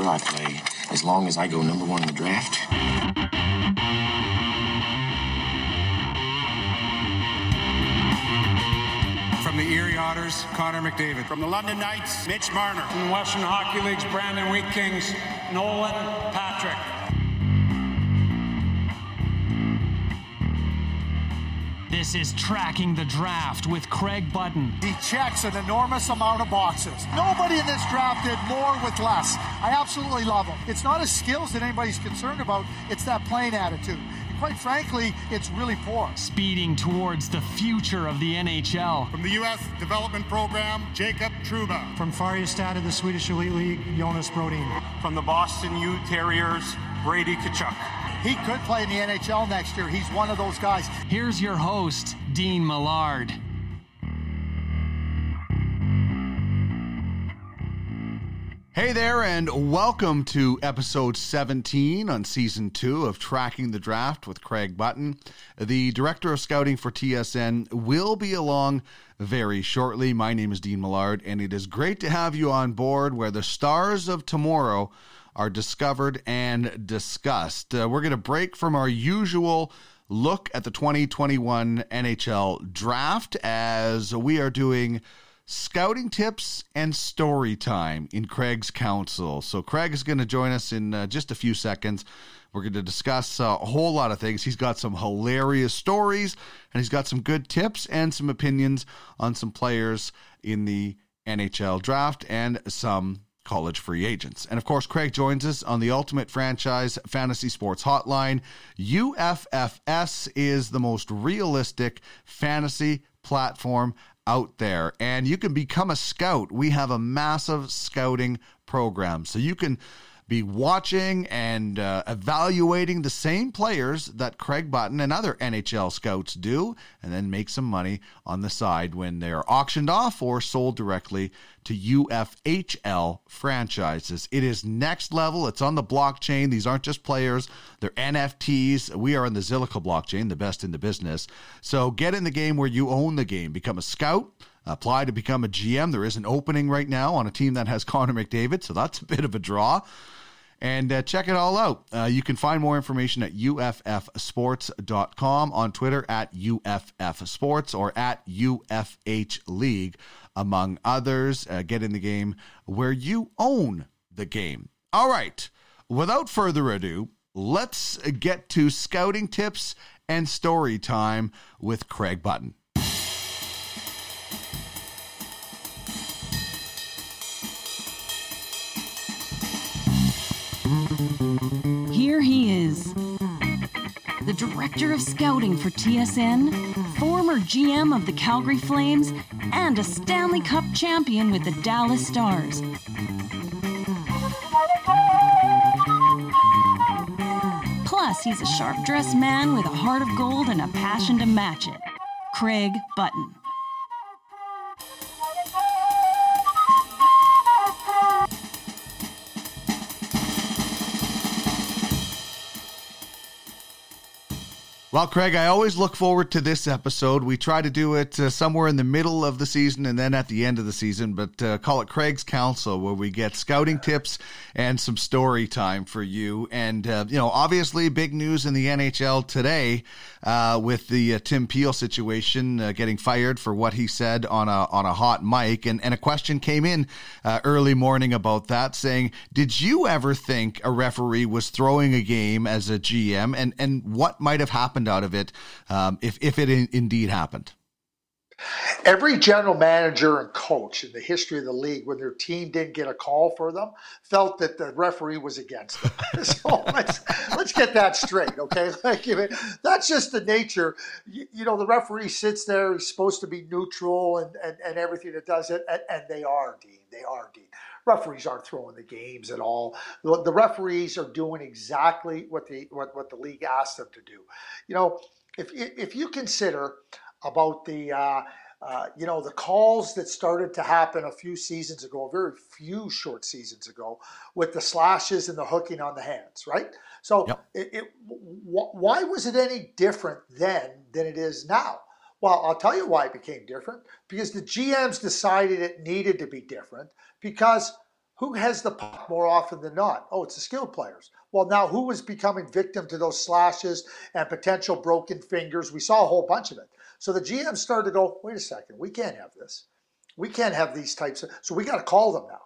where I play, as long as I go number one in the draft. From the Erie Otters, Connor McDavid. From the London Knights, Mitch Marner. From the Western Hockey League's Brandon Wheat Kings, Nolan Patrick. This is Tracking the Draft with Craig Button. He checks an enormous amount of boxes. Nobody in this draft did more with less. I absolutely love him. It's not his skills that anybody's concerned about, it's that playing attitude. And quite frankly, it's really poor. Speeding towards the future of the NHL. From the U.S. Development Program, Jacob Trouba. From Färjestad of the Swedish Elite League, Jonas Brodin. From the Boston U Terriers, Brady Tkachuk. He could play in the NHL next year. He's one of those guys. Here's your host, Dean Millard. Hey there, and welcome to episode 17 on season two of Tracking the Draft with Craig Button. The director of scouting for TSN will be along very shortly. My name is Dean Millard, and it is great to have you on board where the stars of tomorrow are discovered and discussed. Uh, we're going to break from our usual look at the 2021 NHL draft as we are doing scouting tips and story time in Craig's council. So, Craig is going to join us in uh, just a few seconds. We're going to discuss a whole lot of things. He's got some hilarious stories and he's got some good tips and some opinions on some players in the NHL draft and some college free agents. And of course, Craig joins us on the Ultimate Franchise Fantasy Sports Hotline. UFFS is the most realistic fantasy platform out there, and you can become a scout. We have a massive scouting program, so you can be watching and uh, evaluating the same players that Craig Button and other NHL scouts do, and then make some money on the side when they're auctioned off or sold directly to UFHL franchises. It is next level. It's on the blockchain. These aren't just players, they're NFTs. We are in the Zilliqa blockchain, the best in the business. So get in the game where you own the game. Become a scout apply to become a GM. There is an opening right now on a team that has Connor McDavid, so that's a bit of a draw. And uh, check it all out. Uh, you can find more information at uffsports.com, on Twitter at uffsports or at UFH League, among others. Uh, get in the game where you own the game. All right. Without further ado, let's get to scouting tips and story time with Craig Button. The director of scouting for TSN, former GM of the Calgary Flames, and a Stanley Cup champion with the Dallas Stars. Plus, he's a sharp dressed man with a heart of gold and a passion to match it. Craig Button. Well, Craig, I always look forward to this episode. We try to do it uh, somewhere in the middle of the season and then at the end of the season, but uh, call it Craig's Council, where we get scouting tips and some story time for you. And, uh, you know, obviously, big news in the NHL today uh, with the uh, Tim Peel situation uh, getting fired for what he said on a, on a hot mic. And, and a question came in early morning about that, saying, Did you ever think a referee was throwing a game as a GM? And, and what might have happened? Happened out of it um, if, if it in, indeed happened? Every general manager and coach in the history of the league, when their team didn't get a call for them, felt that the referee was against them. so let's let's get that straight, okay? Like, that's just the nature. You, you, know, the referee sits there; he's supposed to be neutral and and, and everything that does it, and, and they are, Dean. They are, Dean referees aren't throwing the games at all. The, the referees are doing exactly what the what, what the league asked them to do. You know, if if you consider about the uh, uh, you know the calls that started to happen a few seasons ago, a very few short seasons ago, with the slashes and the hooking on the hands, right? So, yep. it, it, why was it any different then than it is now? Well, I'll tell you why it became different. Because the GMs decided it needed to be different because who has the puck more often than not? Oh, it's the skilled players. Well, now who is becoming victim to those slashes and potential broken fingers? We saw a whole bunch of it. So the GM started to go, wait a second, we can't have this. We can't have these types of, so we got to call them now.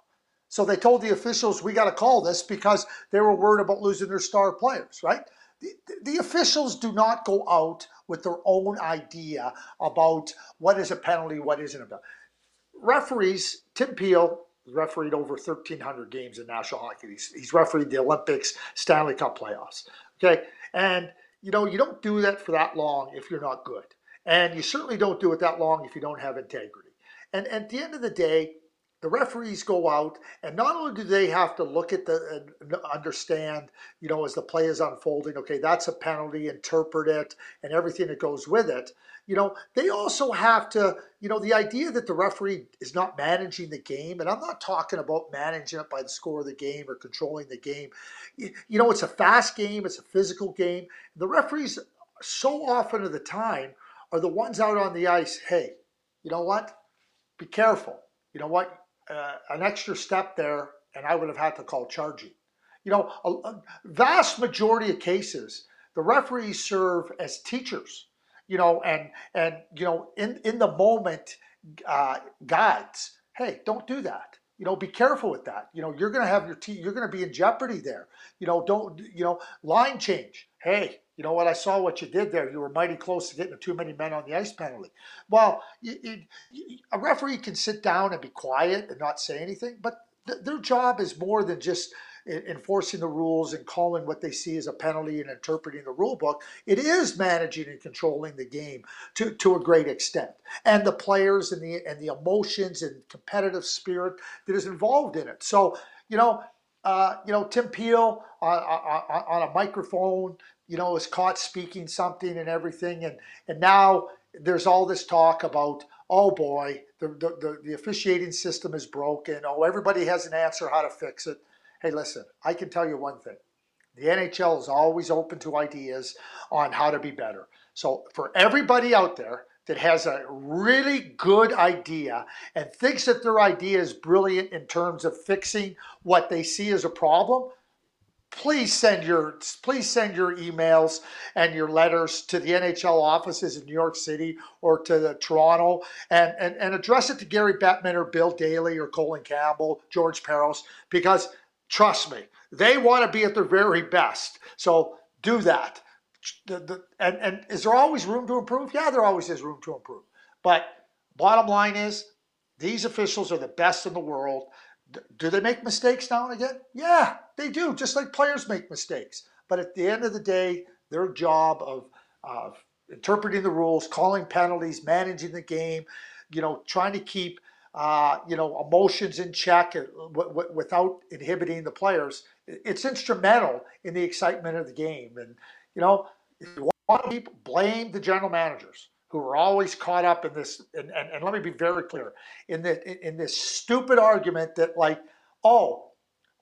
So they told the officials, we got to call this because they were worried about losing their star players, right? The, the officials do not go out with their own idea about what is a penalty, what isn't a penalty. Referees, Tim Peel, refereed over 1,300 games in national hockey. He's, he's refereed the Olympics, Stanley Cup playoffs. Okay, and you know you don't do that for that long if you're not good, and you certainly don't do it that long if you don't have integrity. And, and at the end of the day, the referees go out and not only do they have to look at the and understand you know as the play is unfolding okay that's a penalty interpret it and everything that goes with it you know they also have to you know the idea that the referee is not managing the game and i'm not talking about managing it by the score of the game or controlling the game you, you know it's a fast game it's a physical game the referees so often of the time are the ones out on the ice hey you know what? Be careful. You know what uh, an extra step there, and I would have had to call charging. You know, a, a vast majority of cases, the referees serve as teachers. You know, and and you know, in in the moment, uh, guides. Hey, don't do that. You know, be careful with that. You know, you're going to have your team. You're going to be in jeopardy there. You know, don't. You know, line change. Hey, you know what? I saw what you did there. You were mighty close to getting too many men on the ice penalty. Well, a referee can sit down and be quiet and not say anything, but th- their job is more than just enforcing the rules and calling what they see as a penalty and interpreting the rule book. It is managing and controlling the game to, to a great extent. And the players and the and the emotions and competitive spirit that is involved in it. So, you know, uh, you know, Tim Peel on, on, on, a microphone you know, was caught speaking something and everything. And, and now there's all this talk about, oh boy, the, the, the, the officiating system is broken. Oh, everybody has an answer how to fix it. Hey, listen, I can tell you one thing. The NHL is always open to ideas on how to be better. So for everybody out there that has a really good idea and thinks that their idea is brilliant in terms of fixing what they see as a problem, please send your please send your emails and your letters to the NHL offices in New York City or to Toronto and, and, and address it to Gary Bettman or Bill Daly or Colin Campbell, George Parros, because trust me, they want to be at their very best. So do that. The, the, and, and is there always room to improve? Yeah, there always is room to improve. But bottom line is, these officials are the best in the world do they make mistakes now and again? Yeah, they do, just like players make mistakes. But at the end of the day, their job of, of interpreting the rules, calling penalties, managing the game, you know, trying to keep uh, you know emotions in check w- without inhibiting the players. It's instrumental in the excitement of the game. And you know, if you want to keep blame the general managers who are always caught up in this and, and, and let me be very clear in the in this stupid argument that like oh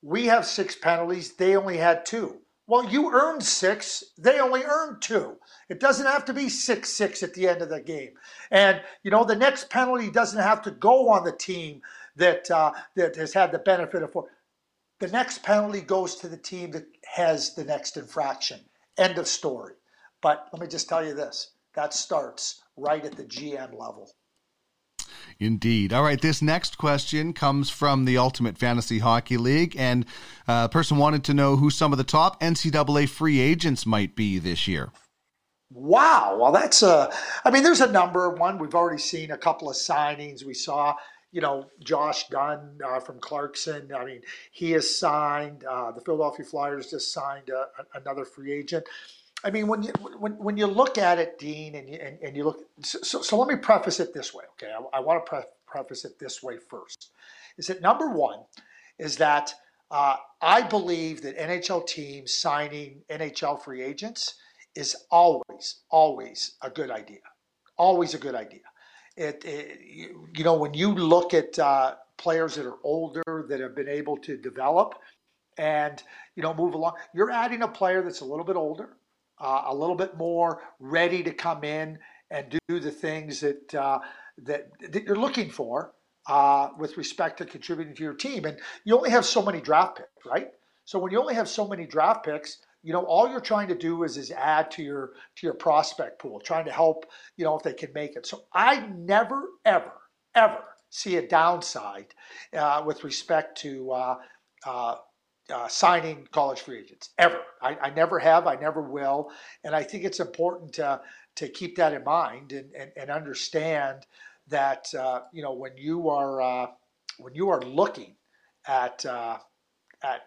we have six penalties they only had two. Well you earned six they only earned two. It doesn't have to be six six at the end of the game. And you know the next penalty doesn't have to go on the team that uh, that has had the benefit of four. The next penalty goes to the team that has the next infraction. End of story. But let me just tell you this that starts right at the GM level. Indeed. All right. This next question comes from the Ultimate Fantasy Hockey League, and uh, a person wanted to know who some of the top NCAA free agents might be this year. Wow. Well, that's a. I mean, there's a number. One we've already seen a couple of signings. We saw, you know, Josh Dunne uh, from Clarkson. I mean, he has signed. Uh, the Philadelphia Flyers just signed a, a, another free agent. I mean, when you when, when you look at it, Dean, and you, and, and you look, so, so let me preface it this way, okay? I, I want to pre- preface it this way first. Is that number one is that uh, I believe that NHL teams signing NHL free agents is always, always a good idea. Always a good idea. It, it you know, when you look at uh, players that are older that have been able to develop and you know move along, you're adding a player that's a little bit older uh, a little bit more ready to come in and do the things that uh, that, that you're looking for. uh, with respect to contributing to your team. And you only have so many draft picks, right? So when you only have so many draft picks, you know all you're trying to do is is add to your to your prospect pool, trying to help you know if they can make it. So I never ever ever see a downside uh, with respect to uh, uh, signing college free agents ever. I, I, never have. I never will. And I think it's important to to keep that in mind and and, and understand that uh, you know when you are uh, when you are looking at uh, at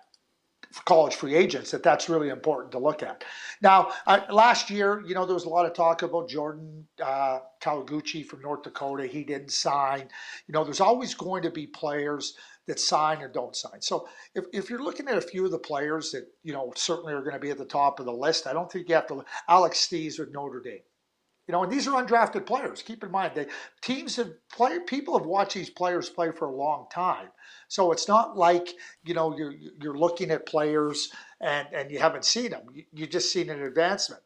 college free agents that that's really important to look at. Now, uh, last year, you know, there was a lot of talk about Jordan uh, Kawaguchi from North Dakota. He didn't sign. You know, there's always going to be players that sign or don't sign. So if, if you're looking at a few of the players that, you know, certainly are going to be at the top of the list, I don't think you have to. Alex Steeves with Notre Dame. You know, and these are undrafted players. Keep in mind, they teams have play. People have watched these players play for a long time, so it's not like you know you're you're looking at players and and you haven't seen them. You, you just seen an advancement.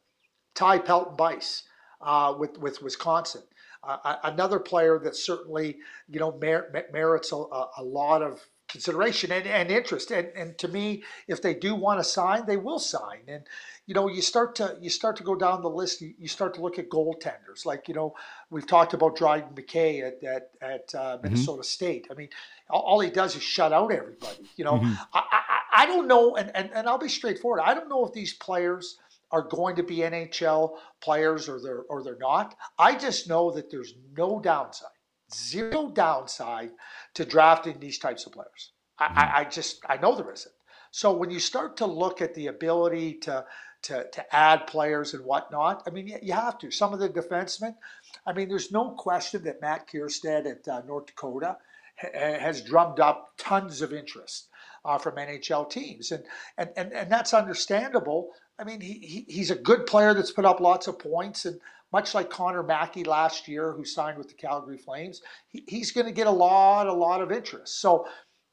Ty Pelton-Byce uh, with with Wisconsin, uh, another player that certainly you know mer- merits a, a lot of consideration and, and interest. And, and to me, if they do want to sign, they will sign. And you know, you start to you start to go down the list. You, you start to look at goaltenders, like you know, we've talked about Dryden McKay at at, at uh, mm-hmm. Minnesota mm-hmm. State. I mean, all, all, he does is shut out everybody. You know, mm-hmm. I, I, I don't know, and, and and I'll be straightforward. I don't know if these players are going to be NHL players or they're or they're not. I just know that there's no downside, zero downside to drafting these types of players. Mm-hmm. I, I just I know there isn't. So when you start to look at the ability to to, to add players and whatnot. I mean, you have to. Some of the defensemen, I mean, there's no question that Matt Kiersted at uh, North Dakota ha- has drummed up tons of interest uh, from NHL teams. And, and, and, and that's understandable. I mean, he, he, he's a good player that's put up lots of points. And much like Connor Mackey last year, who signed with the Calgary Flames, he, he's going to get a lot, a lot of interest. So,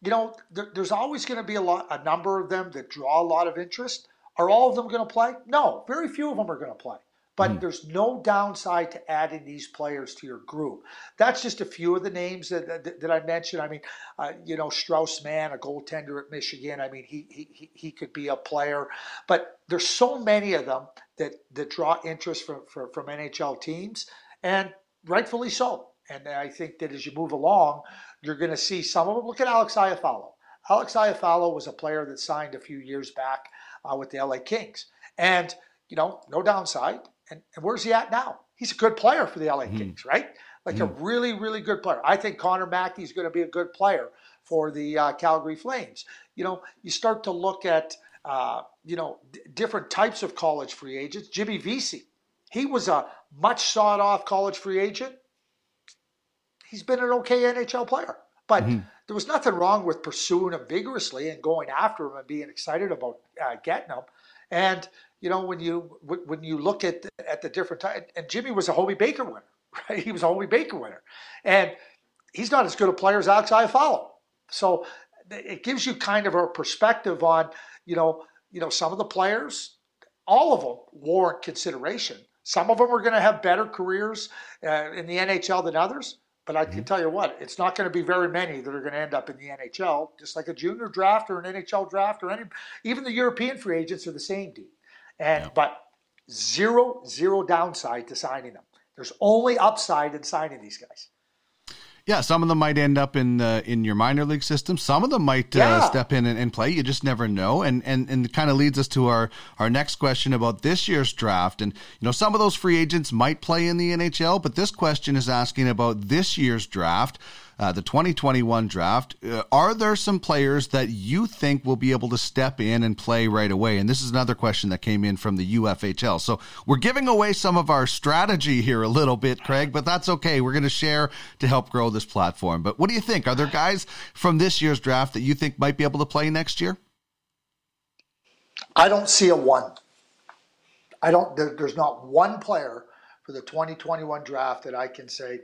you know, there, there's always going to be a lot, a number of them that draw a lot of interest. Are all of them going to play? No, very few of them are going to play. But mm. there's no downside to adding these players to your group. That's just a few of the names that, that, that I mentioned. I mean, uh, you know, Strauss Mann, a goaltender at Michigan. I mean, he, he he could be a player, but there's so many of them that that draw interest from from, from NHL teams, and rightfully so. And I think that as you move along, you're going to see some of them. Look at Alex Iafallo. Alex Iafallo was a player that signed a few years back uh, with the LA Kings. And, you know, no downside. And, and, where's he at now? He's a good player for the LA mm-hmm. Kings, right? Like mm-hmm. a really, really good player. I think Connor Mackey is going to be a good player for the uh, Calgary Flames. You know, you start to look at, uh, you know, d- different types of college free agents. Jimmy Vesey, he was a much sought off college free agent. He's been an okay NHL player. But mm-hmm. there was nothing wrong with pursuing him vigorously and going after him and being excited about uh, getting him. And you know when you when you look at the, at the different time, and Jimmy was a Hobey Baker winner, right? He was a Hobey Baker winner, and he's not as good a player as Alex Iafallo. So it gives you kind of a perspective on you know you know some of the players, all of them warrant consideration. Some of them are going to have better careers uh, in the NHL than others. But I can mm-hmm. tell you what, it's not going to be very many that are going to end up in the NHL, just like a junior draft or an NHL draft or any, even the European free agents are the same, Dean. And yeah. but zero, zero downside to signing them. There's only upside in signing these guys. Yeah, some of them might end up in uh, in your minor league system. Some of them might uh, yeah. step in and, and, play. You just never know. And and and kind of leads us to our our next question about this year's draft. And you know, some of those free agents might play in the NHL, but this question is asking about this year's draft uh, the 2021 draft. Uh, are there some players that you think will be able to step in and play right away? And this is another question that came in from the UFHL. So we're giving away some of our strategy here a little bit, Craig, but that's okay. We're going to share to help grow this platform. But what do you think? Are there guys from this year's draft that you think might be able to play next year? I don't see a one. I don't. There, there's not one player for the 2021 draft that I can say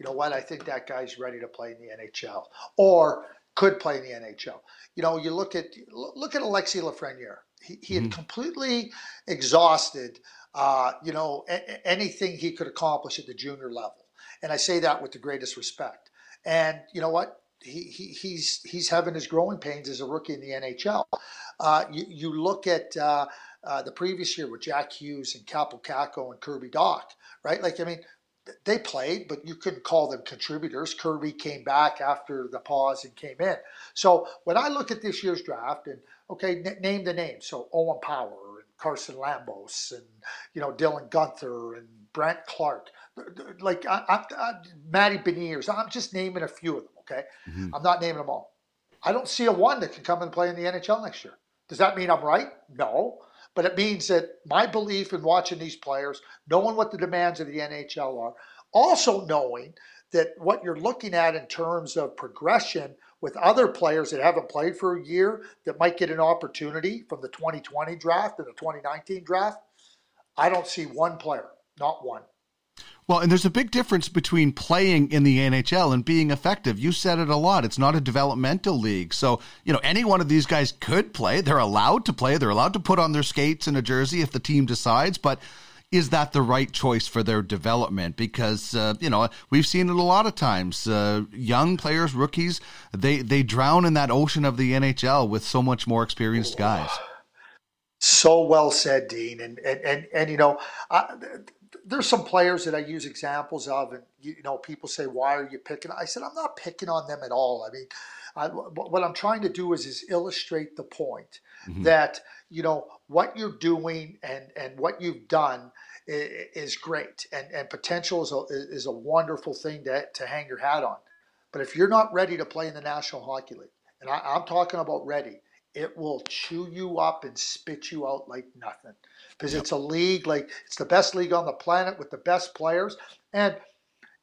you know what, I think that guy's ready to play in the NHL or could play in the NHL. You know, you look at look at Alexis Lafreniere. He, he had mm completely exhausted, uh, you know, a- anything he could accomplish at the junior level. And I say that with the greatest respect. And you know what? He, he, he's he's having his growing pains as a rookie in the NHL. Uh, you, you look at uh, uh, the previous year with Jack Hughes and Kaapo Kakko and Kirby Dach, right? Like I mean, they played, but you couldn't call them contributors. Kirby came back after the pause and came in. So when I look at this year's draft, and okay, n- name the names. So Owen Power and Carson Lambos and you know Dylan Guenther and Brandt Clarke, like I, I, I, Matty Beniers. I'm just naming a few of them. Okay, mm-hmm. I'm not naming them all. I don't see a one that can come and play in the NHL next year. Does that mean I'm right? No. But it means that my belief in watching these players, knowing what the demands of the NHL are, also knowing that what you're looking at in terms of progression with other players that haven't played for a year that might get an opportunity from the 2020 draft and the 2019 draft, I don't see one player, not one, well, and there's a big difference between playing in the NHL and being effective. You said it a lot. It's not a developmental league. So, you know, any one of these guys could play. They're allowed to play. They're allowed to put on their skates and a jersey if the team decides. But is that the right choice for their development? Because, uh, you know, we've seen it a lot of times. Uh, young players, rookies, they, they drown in that ocean of the NHL with so much more experienced guys. So well said, Dean. And, and, and, and you know, I, there's some players that I use examples of, and you, know, people say, "Why are you picking?" I said, "I'm not picking on them at all. I mean, I, what I'm trying to do is is illustrate the point mm-hmm. that you know what you're doing and and what you've done is, is great, and and potential is a is a wonderful thing to to hang your hat on. But if you're not ready to play in the National Hockey League, and I, I'm talking about ready, it will chew you up and spit you out like nothing because yep. it's a league like it's the best league on the planet with the best players and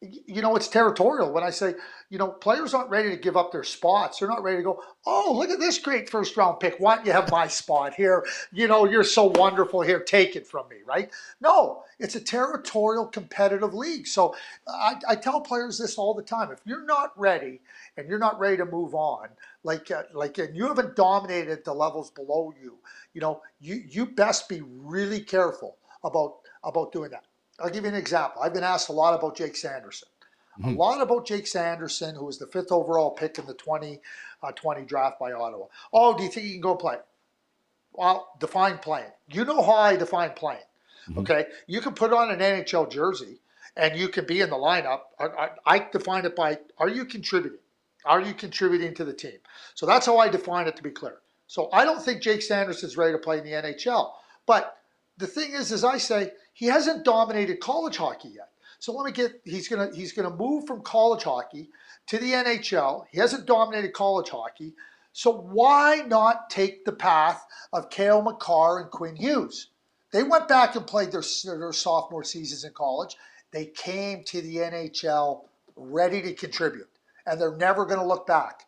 you know it's territorial. When i say you know players aren't ready to give up their spots. They're not ready to go oh look at this great first round pick. Why don't you have my spot here? You know you're so wonderful here. Take it from me right? No it's a territorial competitive league. So i, I tell players this all the time. If you're not ready and you're not ready to move on like uh, like and you haven't dominated the levels below you you know you you best be really careful about about doing that i'll give you an example i've been asked a lot about jake sanderson mm-hmm. a lot about jake sanderson who was the fifth overall pick in the 2020 uh, draft by ottawa oh do you think he can go play well define playing you know how i define playing mm-hmm. okay you can put on an nhl jersey and you can be in the lineup I, I, I define it by are you contributing are you contributing to the team? So that's how I define it to be clear. So I don't think Jake Sanderson is ready to play in the NHL. But the thing is, as I say, he hasn't dominated college hockey yet. So let me get he's gonna he's gonna move from college hockey to the NHL. He hasn't dominated college hockey. So why not take the path of Cale Makar and Quinn Hughes? They went back and played their, their sophomore seasons in college. They came to the NHL ready to contribute and they're never going to look back.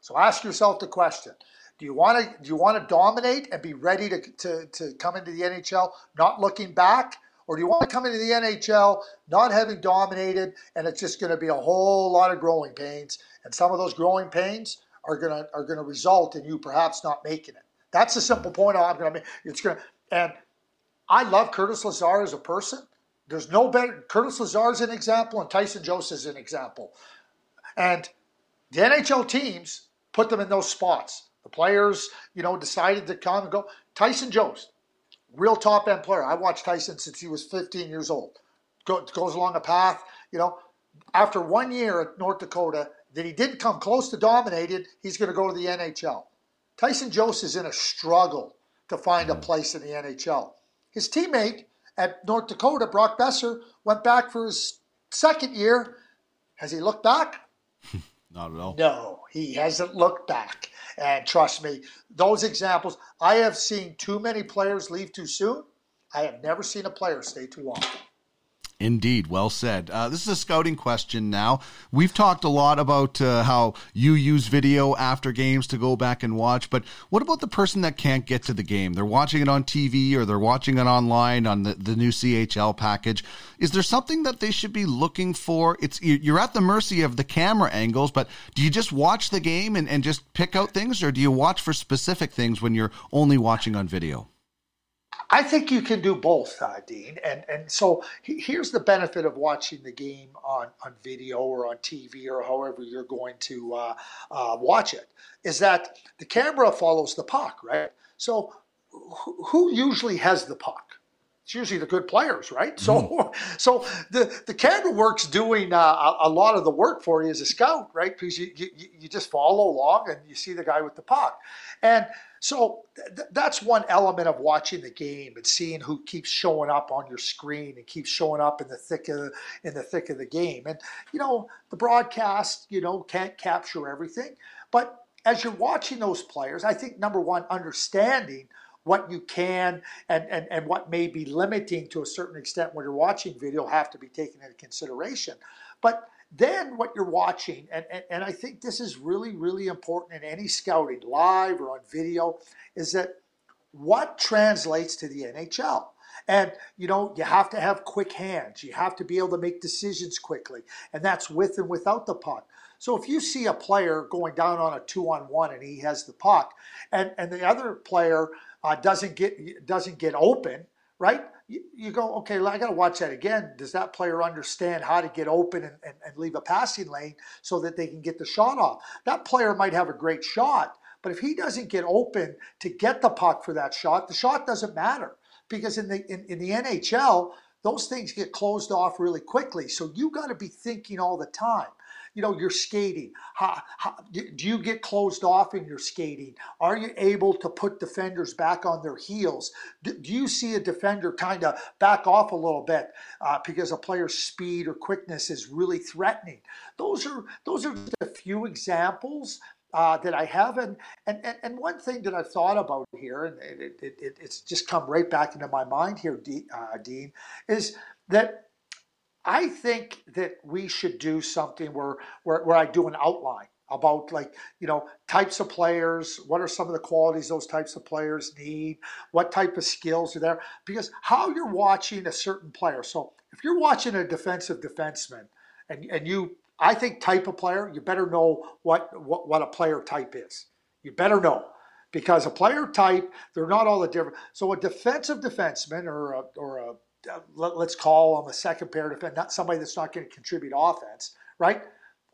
So ask yourself the question. Do you want to do you want to dominate and be ready to, to, to come into the NHL not looking back? Or do you want to come into the NHL not having dominated and it's just going to be a whole lot of growing pains? And some of those growing pains are going to are going to result in you perhaps not making it. That's the simple point I'm going to make. It's going to, and I love Curtis Lazar as a person. There's no better. Curtis Lazar is an example, and Tyson Jost is an example. And the NHL teams put them in those spots. Players, you know, decided to come and go. Tyson Jost, real top end player. I watched Tyson since he was 15 years old. Go, goes along a path, you know. After one year at North Dakota, that he didn't come close to dominated, he's going to go to the NHL. Tyson Jost is in a struggle to find a place in the NHL. His teammate at North Dakota, Brock Boeser, went back for his second year. Has he looked back? Not at all. No, he hasn't looked back. And trust me, those examples, I have seen too many players leave too soon. I have never seen a player stay too long. Indeed, well said. Uh, this is a scouting question now. We've talked a lot about uh, how you use video after games to go back and watch, but what about the person that can't get to the game? They're watching it on TV or they're watching it online on the, the new CHL package. Is there something that they should be looking for? It's You're at the mercy of the camera angles, but do you just watch the game and, and just pick out things, or do you watch for specific things when you're only watching on video? I think you can do both, uh, Dean. And and so here's the benefit of watching the game on, on video or on TV or however you're going to uh, uh, watch it, is that the camera follows the puck, right? So who usually has the puck? It's usually the good players, right? So, mm. so the the camera work's doing uh, a, a, lot of the work for you as a scout, right? Because you, you you just follow along and you see the guy with the puck, and so th- that's one element of watching the game and seeing who keeps showing up on your screen and keeps showing up in the thick of in the thick of the game. And you know, the broadcast, you know, can't capture everything, but as you're watching those players, I think number one, understanding what you can and, and, and what may be limiting to a certain extent when you're watching video have to be taken into consideration. But then what you're watching, and, and, and I think this is really, really important in any scouting, live or on video, is that what translates to the NHL. And you know, you have to have quick hands. You have to be able to make decisions quickly, and that's with and without the puck. So if you see a player going down on a two on one and he has the puck, and, and the other player uh, doesn't get doesn't get open, right? You, you go, okay, I got to watch that again. Does that player understand how to get open and, and, and leave a passing lane so that they can get the shot off? That player might have a great shot, but if he doesn't get open to get the puck for that shot, the shot doesn't matter because in the in, in the NHL, those things get closed off really quickly. So you got to be thinking all the time you know, you're skating. How, how, do you get closed off in your skating? Are you able to put defenders back on their heels? Do, do you see a defender kind of back off a little bit uh, because a player's speed or quickness is really threatening? Those are those are a few examples uh, that I have. And, and, and one thing that I've thought about here, and it, it, it, it's just come right back into my mind here, uh, Dean, is that I think that we should do something where, where, where I do an outline about like you know types of players what are some of the qualities those types of players need what type of skills are there? Because how you're watching a certain player so if you're watching a defensive defenseman and, and you i think type of player you better know what, what what a player type is. You better know because a player type they're not all the different. So a defensive defenseman or a, or a uh, let, us call him a second pair defense, not somebody that's not going to contribute offense, right?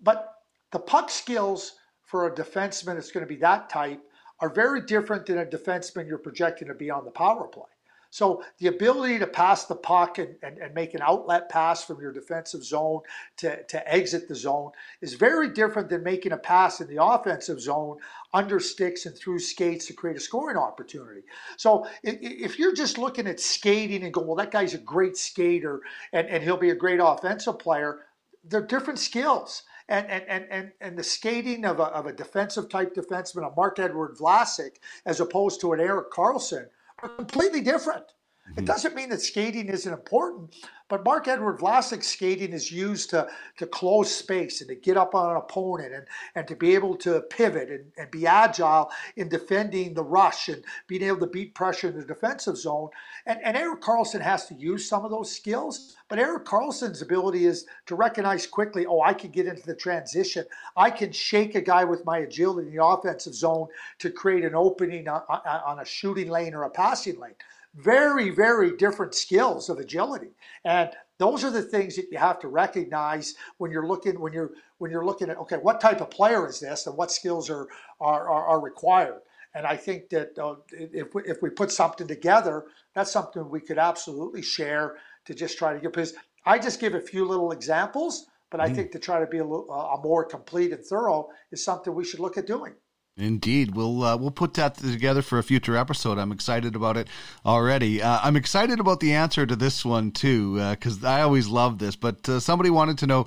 But the puck skills for a defenseman that's going to be that type are very different than a defenseman you're projecting to be on the power play. So the ability to pass the puck and, and, and, make an outlet pass from your defensive zone to, to exit the zone is very different than making a pass in the offensive zone under sticks and through skates to create a scoring opportunity. So if you're just looking at skating and go, well, that guy's a great skater and, and he'll be a great offensive player, they're different skills. And, and, and, and the skating of a, of a defensive type defenseman, a Marc-Edouard Vlasic, as opposed to an Erik Karlsson, are completely different. It mm-hmm. doesn't mean that skating isn't important, but Marc-Edouard Vlasic's skating is used to, to close space and to get up on an opponent and, and to be able to pivot and, and be agile in defending the rush and being able to beat pressure in the defensive zone. And, and Erik Karlsson has to use some of those skills, but Erik Karlsson's ability is to recognize quickly, oh, I can get into the transition. I can shake a guy with my agility in the offensive zone to create an opening on, on a shooting lane or a passing lane very, very different skills of agility. And those are the things that you have to recognize when you're looking when you're when you're looking at okay, what type of player is this, and what skills are are, are, are required. And I think that uh, if we, if we put something together, that's something we could absolutely share to just try to get. Because I just give a few little examples, but I mm. think to try to be a, little, a more complete and thorough is something we should look at doing. Indeed, we'll uh, we'll put that together for a future episode. I'm excited about it already. Uh, I'm excited about the answer to this one too, because uh, I always love this. But uh, somebody wanted to know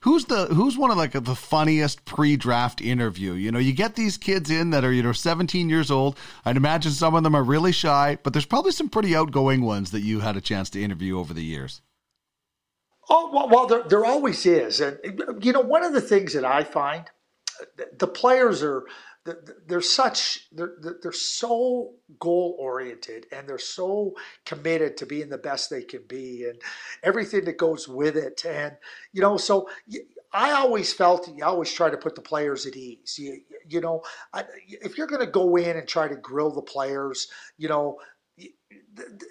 who's the who's one of like the funniest pre-draft interview. You know, you get these kids in that are you know 17 years old. I'd imagine some of them are really shy, but there's probably some pretty outgoing ones that you had a chance to interview over the years. Oh well, well there, there always is, and you know one of the things that I find the players are they're such they're they're so goal oriented and they're so committed to being the best they can be and everything that goes with it and you know so I always felt you always try to put the players at ease. You, you know, if you're going to go in and try to grill the players, you know,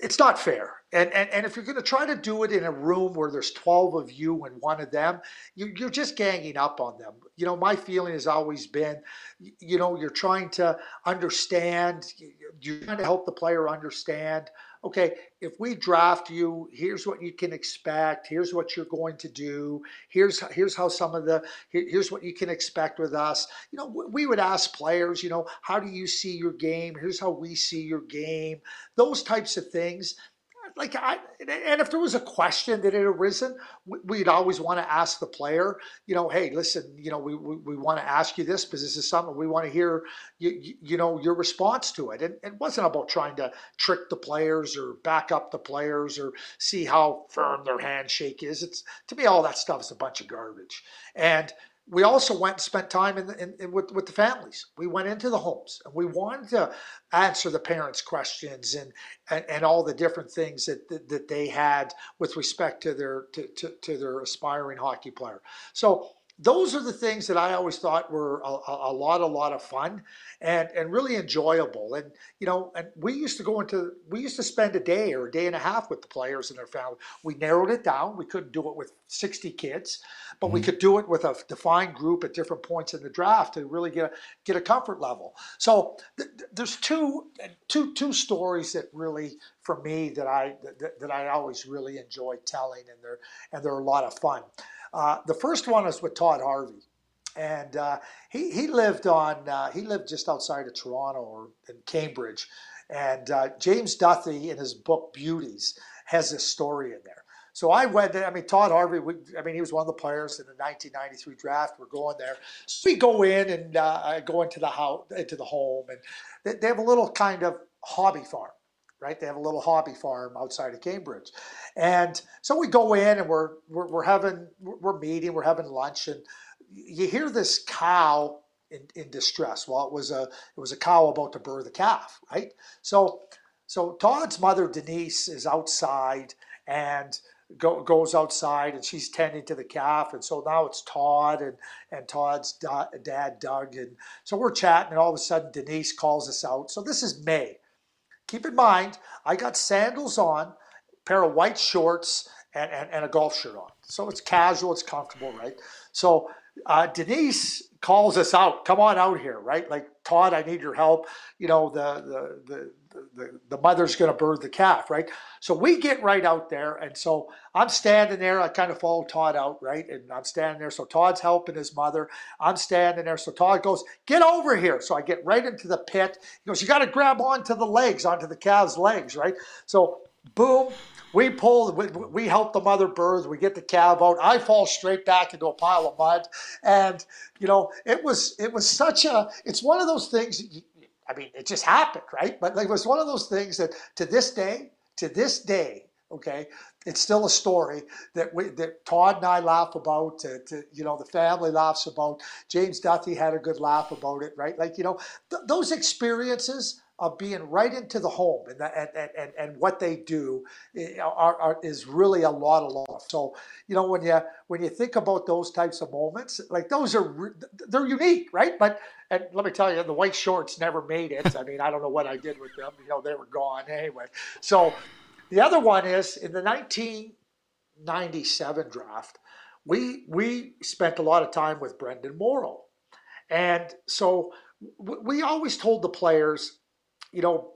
it's not fair. And, and, and if you're going to try to do it in a room where there's 12 of you and one of them, you, you're just ganging up on them. You know, my feeling has always been, you know, you're trying to understand, you're trying to help the player understand okay, if we draft you, here's what you can expect. Here's what you're going to do. Here's here's how some of the here's what you can expect with us. You know, we would ask players, you know, how do you see your game? Here's how we see your game. Those types of things like I, and if there was a question that had arisen, we'd always want to ask the player, you know, hey, listen, you know, we, we, we want to ask you this because this is something we want to hear, you, you know, your response to it. And it wasn't about trying to trick the players or back up the players or see how firm their handshake is. It's to me, all that stuff is a bunch of garbage. And we also went and spent time in, in, in, with, with the families. We went into the homes and we wanted to answer the parents' questions and, and, and all the different things that, that, that they had with respect to their to, to, to their aspiring hockey player. So those are the things that I always thought were a, a, lot, a lot of fun and, and really enjoyable. And, you know, and we used to go into, we used to spend a day or a day and a half with the players and their family. We narrowed it down. We couldn't do it with 60 kids, but mm-hmm. we could do it with a defined group at different points in the draft to really get a, get a comfort level. So th- there's two, two, two stories that really, for me, that I, that, that I always really enjoy telling and they're, and they're a lot of fun. Uh, the first one is with Todd Harvey, and uh, he he lived on uh, he lived just outside of Toronto or in Cambridge, and uh, James Duthie in his book Beauties has this story in there. So I went there. I mean, Todd Harvey. We, I mean, he was one of the players in the 1993 draft. We're going there. So we go in and uh, go into the house, into the home, and they, they have a little kind of hobby farm right? They have a little hobby farm outside of Cambridge. And so we go in and we're, we're, we're having, we're meeting, we're having lunch and you hear this cow in, in distress. Well, it was a, it was a cow about to birth a calf, right? So, so Todd's mother, Denise, is outside and go, goes outside and she's tending to the calf. And so now it's Todd and, and Todd's da- dad, Doug. And so we're chatting and all of a sudden Denise calls us out. So this is May. Keep in mind, I got sandals on, pair of white shorts, and, and, and a golf shirt on. So it's casual, it's comfortable, right? So uh, Denise calls us out. Come on out here, right? Like Todd, I need your help. You know, the the the the, the mother's going to birth the calf, right? So we get right out there, and so I'm standing there. I kind of follow Todd out, right? And I'm standing there. So Todd's helping his mother. I'm standing there. So Todd goes, "Get over here!" So I get right into the pit. He goes, "You got to grab onto the legs, onto the calf's legs, right?" So boom, we pull, we, we help the mother birth, we get the calf out. I fall straight back into a pile of mud. And, you know, it was, it was such a, it's one of those things, I mean, it just happened, right? But like, it was one of those things that to this day, to this day, okay, it's still a story that we, that Todd and I laugh about. To, to, you know, the family laughs about. James Duthie had a good laugh about it, right? Like you know, th- those experiences of being right into the home and, and, and, and what they do eh, are, are, is really a lot of love. So, you know, when you when you think about those types of moments, like those are they're unique, right? But and let me tell you, the white shorts never made it. I mean, I don't know what I did with them. You know, they were gone anyway. So, the other one is in the 1997 draft, we we spent a lot of time with Brendan Morrow, and so we always told the players you know,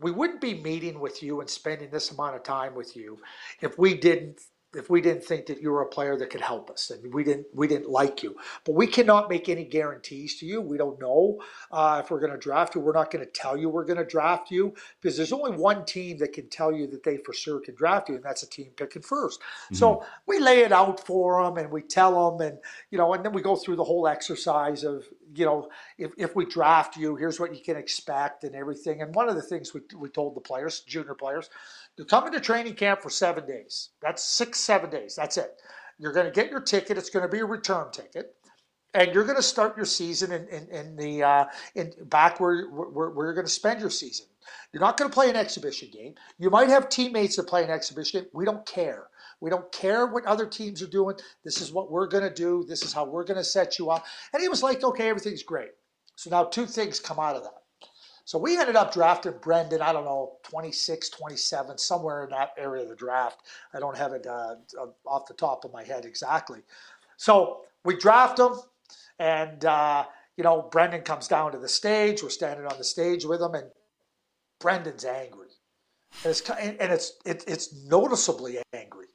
we wouldn't be meeting with you and spending this amount of time with you if we didn't if we didn't think that you were a player that could help us. And we didn't we didn't like you. But we cannot make any guarantees to you. We don't know uh, if we're going to draft you. We're not going to tell you we're going to draft you because there's only one team that can tell you that they for sure can draft you and that's a team picking 1st mm-hmm. so we lay it out for them and we tell them and you know and then we go through the whole exercise of you know if, if we draft you here's what you can expect and everything and one of the things we, we told the players junior players you come into training camp for seven days. That's six, seven days. That's it. You're going to get your ticket. It's going to be a return ticket. And you're going to start your season in, in, in the uh, in back where, where, where you're going to spend your season. You're not going to play an exhibition game. You might have teammates that play an exhibition game. We don't care. We don't care what other teams are doing. This is what we're going to do. This is how we're going to set you up. And he was like, okay, everything's great. So now two things come out of that. So we ended up drafting Brendan, I don't know, 26, 27, somewhere in that area of the draft. I don't have it uh, off the top of my head exactly. So we draft him, and, uh, you know, Brendan comes down to the stage. We're standing on the stage with him, and Brendan's angry. And it's, and it's, it, it's noticeably angry.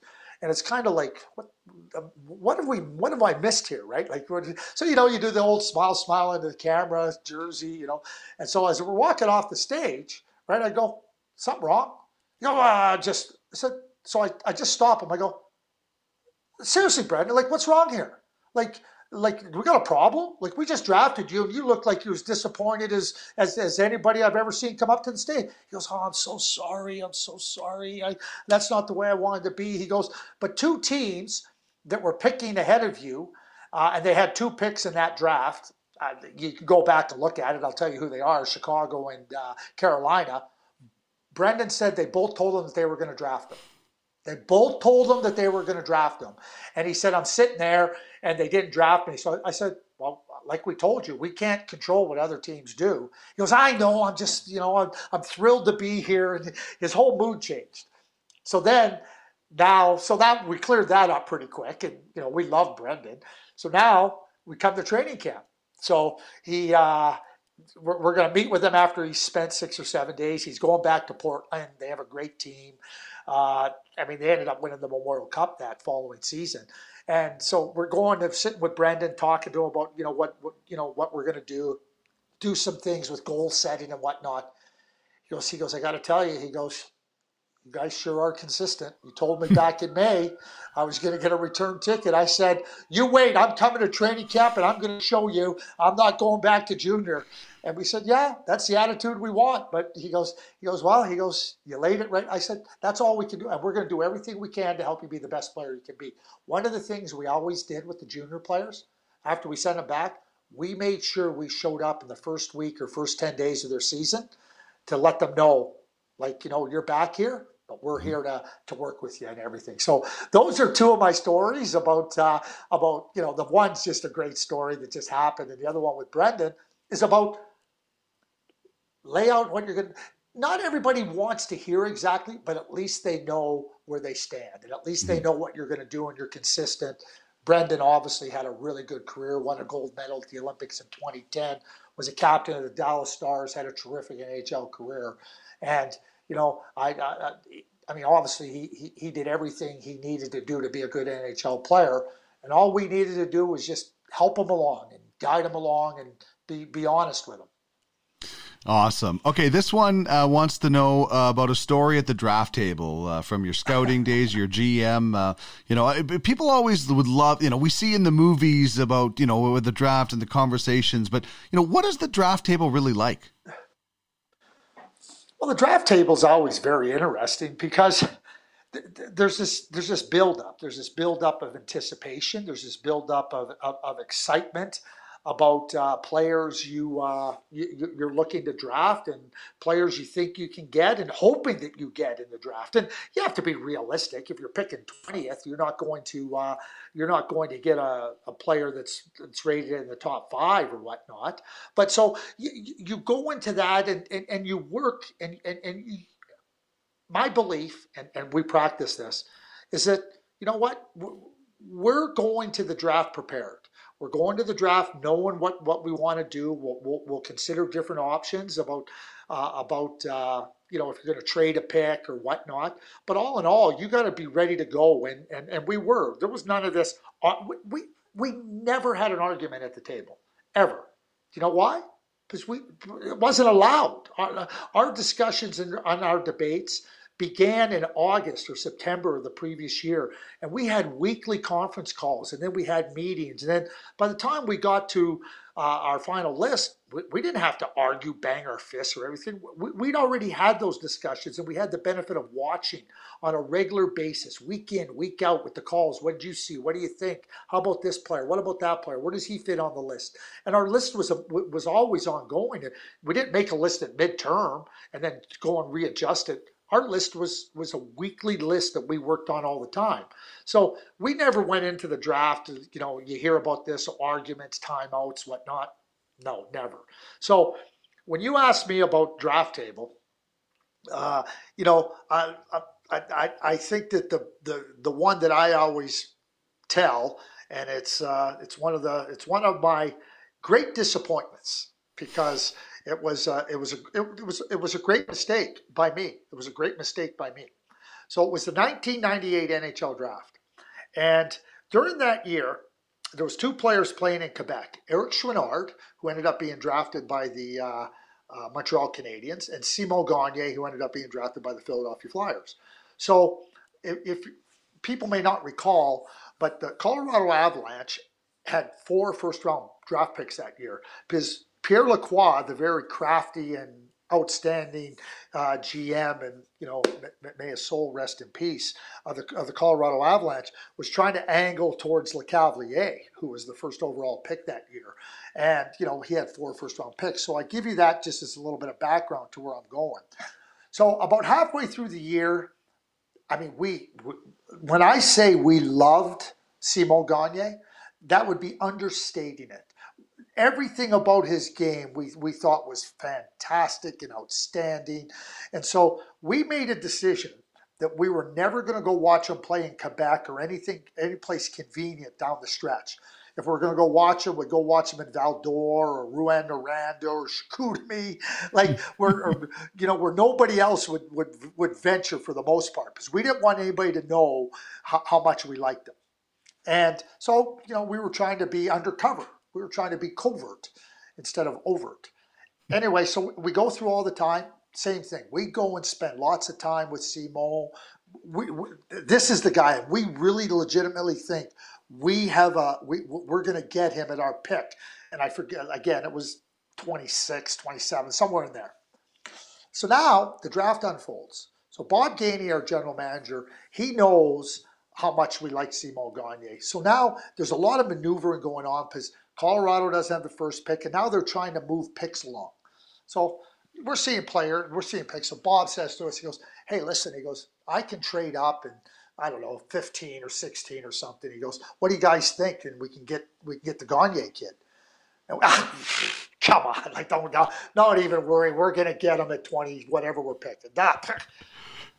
And it's kind of like, what, um, what have we, what have I missed here, right? Like, so you know, you do the old smile, smile into the camera, jersey, you know. And so as we're walking off the stage, right, I go, something wrong? You know, uh, just said. So I, I just stop him. I go, seriously, Brendan, like, what's wrong here? Like, like we got a problem? Like we just drafted you. And you look like you're as disappointed as, as as anybody i've ever seen come up to the stage he goes oh i'm so sorry. I'm so sorry. I, that's not the way i wanted to be. He goes but two teams that were picking ahead of you uh, and they had two picks in that draft uh, you can go back and look at it. I'll tell you who they are chicago and uh, carolina. Brendan said they both told him that they were going to draft them. They both told him that they were going to draft him. And he said, I'm sitting there and they didn't draft me. So I said, Well, like we told you, we can't control what other teams do. He goes, I know, I'm just, you know, I'm, I'm thrilled to be here. And his whole mood changed. So then now, so that we cleared that up pretty quick. And, you know, we love Brendan. So now we come to training camp. So he, uh, we're, we're going to meet with him after he spent six or seven days. He's going back to Portland. They have a great team. Uh, I mean, they ended up winning the Memorial Cup that following season. And so we're going to sit with Brendan, talking to him about, you know, what, what you know, what we're going to do, do some things with goal setting and whatnot. He goes, he goes, I got to tell you, he goes, you guys sure are consistent. You told me back in May I was going to get a return ticket. I said, you wait, I'm coming to training camp and I'm going to show you I'm not going back to junior. And we said, yeah, that's the attitude we want. But he goes, he goes, well, he goes, you laid it right. I said, that's all we can do. And we're going to do everything we can to help you be the best player you can be. One of the things we always did with the junior players, after we sent them back, we made sure we showed up in the first week or first 10 days of their season to let them know, like, you know, you're back here but we're here to, to work with you and everything. So those are two of my stories about uh, about you know the one's just a great story that just happened, and the other one with Brendan is about lay out what you're going. to Not everybody wants to hear exactly, but at least they know where they stand, and at least they mm-hmm. know what you're going to do, and you're consistent. Brendan obviously had a really good career, won a gold medal at the Olympics in 2010, was a captain of the Dallas Stars, had a terrific NHL career, and you know, I, I, I mean, obviously he, he, he did everything he needed to do to be a good NHL player, and all we needed to do was just help him along and guide him along and be be honest with him. Awesome. Okay, this one uh, wants to know uh, about a story at the draft table uh, from your scouting days, your GM. Uh, you know, people always would love. You know, we see in the movies about you know with the draft and the conversations, but you know, what is the draft table really like? Well, the draft table is always very interesting because there's this there's this buildup. There's this buildup of anticipation. There's this buildup of, of, of excitement about uh, players you, uh, you you're looking to draft and players you think you can get and hoping that you get in the draft. And you have to be realistic. If you're picking twentieth, you're not going to uh, you're not going to get a, a player that's that's rated in the top five or whatnot. But so you, you go into that and, and, and you work and and, and you, my belief and, and we practice this is that you know what we're going to the draft prepared we're going to the draft knowing what, what we want to do. We'll, we'll, we'll consider different options about uh, about uh, you know if you're going to trade a pick or whatnot. But all in all, you got to be ready to go. And, and and we were. There was none of this. Uh, we we never had an argument at the table ever. Do you know why? Because we it wasn't allowed. Our, our discussions and on our debates began in August or September of the previous year. And we had weekly conference calls and then we had meetings. And then by the time we got to uh, our final list, we, we, didn't have to argue, bang our fists or everything. We, would already had those discussions and we had the benefit of watching on a regular basis, week in, week out with the calls. What did you see? What do you think? How about this player? What about that player? Where does he fit on the list? And our list was, a, was always ongoing. We didn't make a list at midterm and then go and readjust it our list was was a weekly list that we worked on all the time. So we never went into the draft. You know, you hear about this arguments, timeouts, whatnot. No, never. So when you ask me about draft table, uh, you know, I, I, I, I think that the, the, the one that I always tell, and it's, uh, it's one of the, it's one of my great disappointments because it was, uh, it was, a, it, was, it was a great mistake by me. It was a great mistake by me. So it was the 1998 NHL draft. And during that year, there was two players playing in Quebec. Eric Chouinard, who ended up being drafted by the uh, uh, Montreal Canadiens, and Simon Gagne, who ended up being drafted by the Philadelphia Flyers. So if, if people may not recall, but the Colorado Avalanche had four first round draft picks that year because Pierre Lacroix, the very crafty and outstanding uh, GM, and you know, may his soul rest in peace, of the, of the Colorado Avalanche, was trying to angle towards Lecavalier, who was the first overall pick that year, and you know he had four first round picks. So I give you that just as a little bit of background to where I'm going. So about halfway through the year, I mean, we, we when I say we loved Simon Gagne, that would be understating it everything about his game we, we thought was fantastic and outstanding. And so we made a decision that we were never going to go watch him play in Quebec or anything, any place convenient down the stretch. If we are going to go watch him, we'd go watch him in Val d'Or or Rouyn-Noranda or Chicoutimi, like where, or, you know, where nobody else would, would, would venture for the most part because we didn't want anybody to know how, how much we liked him. And so, you know, we were trying to be undercover we were trying to be covert instead of overt. Anyway, so we go through all the time. Same thing. We go and spend lots of time with Simon. We, we, this is the guy. We really legitimately think we have a we we're going to get him at our pick. And I forget again. It was 26, 27, somewhere in there. So now the draft unfolds. So Bob Gainey, our general manager, he knows how much we like Simon Gagne. So now there's a lot of maneuvering going on because Colorado doesn't have the first pick, and now they're trying to move picks along. So we're seeing player, we're seeing picks. So Bob says to us, he goes, "Hey, listen," he goes, "I can trade up and I don't know, 15 or 16 or something." He goes, "What do you guys think? And we can get we can get the Gagne kid." And, come on, like don't not even worry. We're gonna get him at 20, whatever we're picking. That.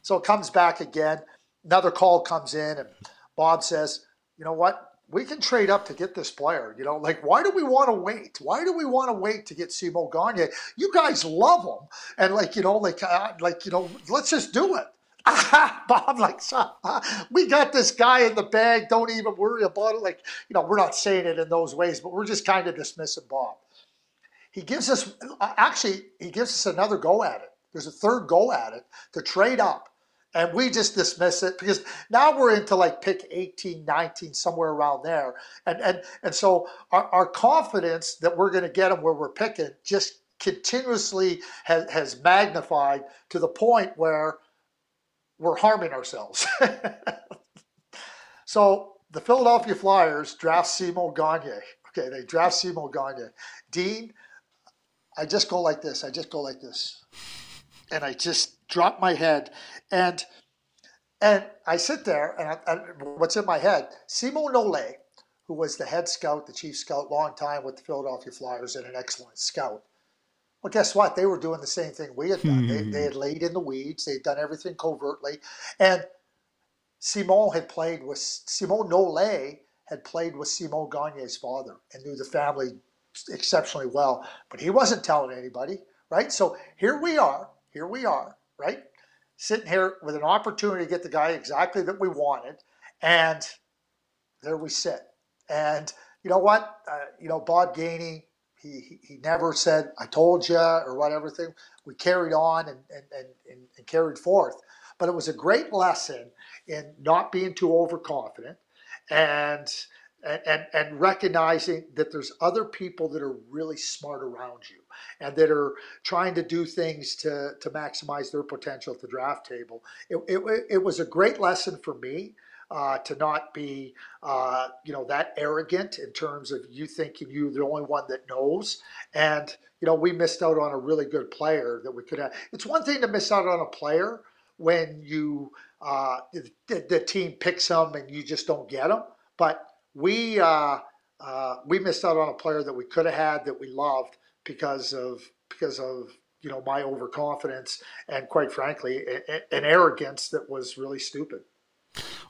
So it comes back again. Another call comes in, and Bob says, "You know what? We can trade up to get this player. You know, like why do we want to wait? Why do we want to wait to get Simon Gagne? You guys love him, and like you know, like uh, like you know, let's just do it. Bob, like, we got this guy in the bag. Don't even worry about it. Like, you know, we're not saying it in those ways, but we're just kind of dismissing Bob. He gives us, uh, actually, he gives us another go at it. There's a third go at it to trade up and we just dismiss it because now we're into like pick 18 19 somewhere around there. And and and so our, our confidence that we're going to get them where we're picking just continuously has, has magnified to the point where we're harming ourselves. So the philadelphia flyers draft simon gagne. Okay they draft simon gagne. Dean i just go like this i just go like this. And i just drop my head, and and I sit there, and, I, and what's in my head? Simon Nolet, who was the head scout, the chief scout, long time with the Philadelphia Flyers, and an excellent scout. Well, guess what? They were doing the same thing we had done. They, they had hmm. laid in the weeds. They had done everything covertly, and Simon had played with Simon Nolet had played with Simon Gagne's father and knew the family exceptionally well, but he wasn't telling anybody, right? So here we are, here we are, right? Sitting here with an opportunity to get the guy exactly that we wanted, and there we sit. And you know what? Uh, you know, Bob Gainey, he, he, he never said, I told you, or whatever thing. We carried on and, and, and, and carried forth. But it was a great lesson in not being too overconfident and and, and recognizing that there's other people that are really smart around you and that are trying to do things to, to maximize their potential at the draft table. It, it, it was a great lesson for me. Uh, to not be, uh, you know, that arrogant in terms of you thinking you're the only one that knows. And, you know, we missed out on a really good player that we could have. It's one thing to miss out on a player when you, uh, the, the team picks them and you just don't get them. But we uh, uh, we missed out on a player that we could have had that we loved because of because of you know my overconfidence and quite frankly an arrogance that was really stupid.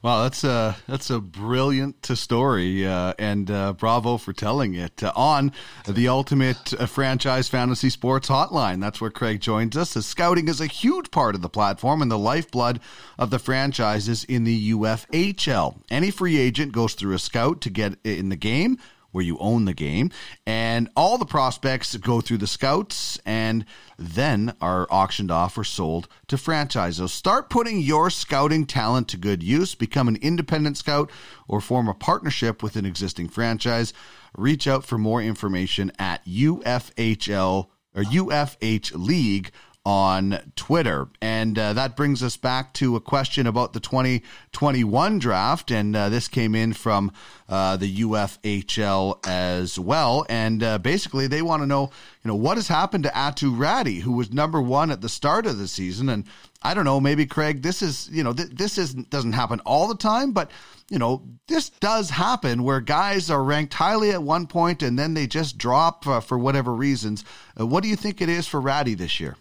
Well, that's a that's a brilliant story, uh, and uh, bravo for telling it uh, on the Ultimate uh, Franchise Fantasy Sports Hotline. That's where Craig joins us. As scouting is a huge part of the platform and the lifeblood of the franchises in the UFHL. Any free agent goes through a scout to get in the game where you own the game. And all the prospects go through the scouts and then are auctioned off or sold to franchises. Start putting your scouting talent to good use. Become an independent scout or form a partnership with an existing franchise. Reach out for more information at UFHL or UFH League on Twitter. And uh, that brings us back to a question about the 2021 draft. And uh, this came in from uh, the UFHL as well. And uh, basically, they want to know, you know, what has happened to Aatu Räty, who was number one at the start of the season. And I don't know, maybe Craig, this is, you know, th- this is doesn't happen all the time, but you know, this does happen where guys are ranked highly at one point and then they just drop uh, for whatever reasons. Uh, what do you think it is for Räty this year?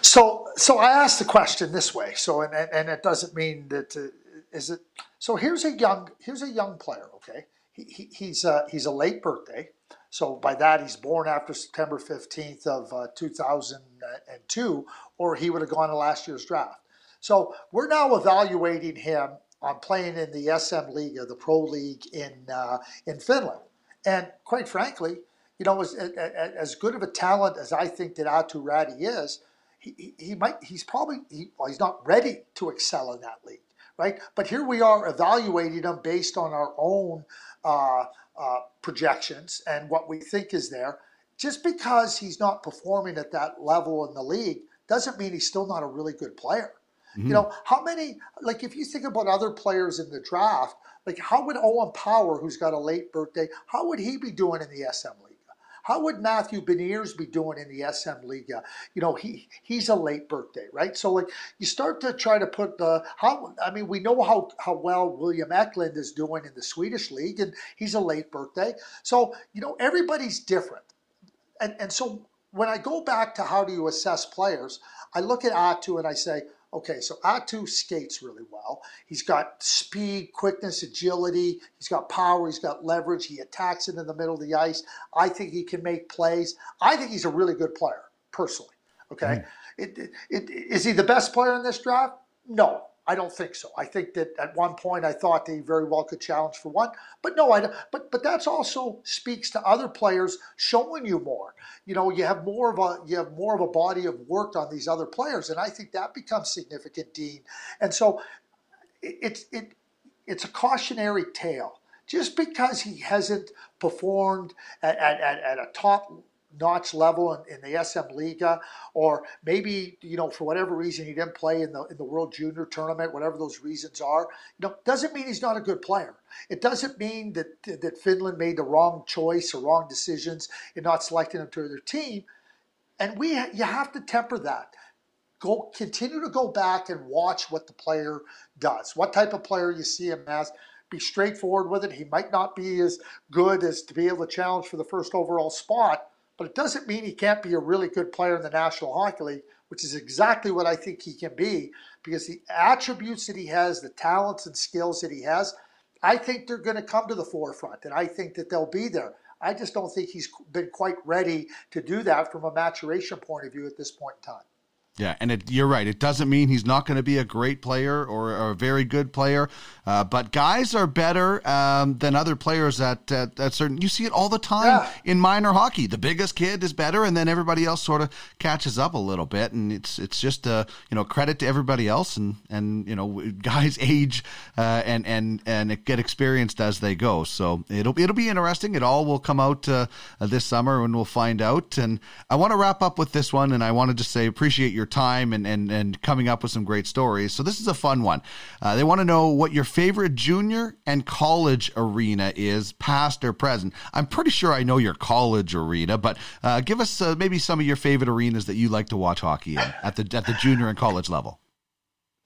So, so I asked the question this way. So, and and it doesn't mean that uh, is it. So here's a young here's a young player. Okay, he, he he's uh, he's a late birthday. So by that he's born after September fifteenth of uh, two thousand and two, or he would have gone to last year's draft. So we're now evaluating him on playing in the SM League, the Pro League in uh, in Finland. And quite frankly, you know, as, as good of a talent as I think that Aatu Räty is, he, he might he's probably he, well, he's not ready to excel in that league, right? But here we are evaluating him based on our own uh, uh, projections and what we think is there. Just because he's not performing at that level in the league doesn't mean he's still not a really good player. Mm-hmm. You know, how many like if you think about other players in the draft, like how would Owen Power, who's got a late birthday, how would he be doing in the SM League? How would Matthew Beniers be doing in the SM Liga? Uh, you know, he he's a late birthday, right? So like you start to try to put the how I mean we know how how well William Eklund is doing in the Swedish league, and he's a late birthday. So you know everybody's different, and and so when I go back to how do you assess players, I look at Aatu and I say, Okay, so Aatu skates really well. He's got speed, quickness, agility. He's got power. He's got leverage. He attacks it in the middle of the ice. I think he can make plays. I think he's a really good player, personally. Okay, mm. it, it, it, is he the best player in this draft? No, I don't think so. I think that at one point I thought they very well could challenge for one, but no, I. But but that's also speaks to other players showing you more. You know, you have more of a you have more of a body of work on these other players, and I think that becomes significant, Dean. And so it's it it's a cautionary tale. Just because he hasn't performed at, at, at a top notch level in, in, the SM Liga, or maybe you know for whatever reason he didn't play in the in the World Junior Tournament, whatever those reasons are. You know, doesn't mean he's not a good player. It doesn't mean that that Finland made the wrong choice or wrong decisions in not selecting him to their team. And we you have to temper that. Go continue to go back and watch what the player does, what type of player you see him as be straightforward with it. He might not be as good as to be able to challenge for the first overall spot, but it doesn't mean he can't be a really good player in the National Hockey League, which is exactly what I think he can be because the attributes that he has, the talents and skills that he has, I think they're going to come to the forefront and I think that they'll be there. I just don't think he's been quite ready to do that from a maturation point of view at this point in time. Yeah, and it, you're right. It doesn't mean he's not going to be a great player or, or, a very good player, uh, but guys are better um, than other players at, at, at, certain. You see it all the time yeah. in minor hockey. The biggest kid is better, and then everybody else sort of catches up a little bit, and it's it's just a you know credit to everybody else, and and you know guys age uh, and and and get experienced as they go. So it'll it'll be interesting. It all will come out uh, this summer, and we'll find out. And I want to wrap up with this one, and I wanted to say appreciate your your time and, and, and coming up with some great stories. So this is a fun one. Uh, they want to know what your favorite junior and college arena is, past or present. I'm pretty sure I know your college arena, but uh, give us uh, maybe some of your favorite arenas that you like to watch hockey in at the at the junior and college level.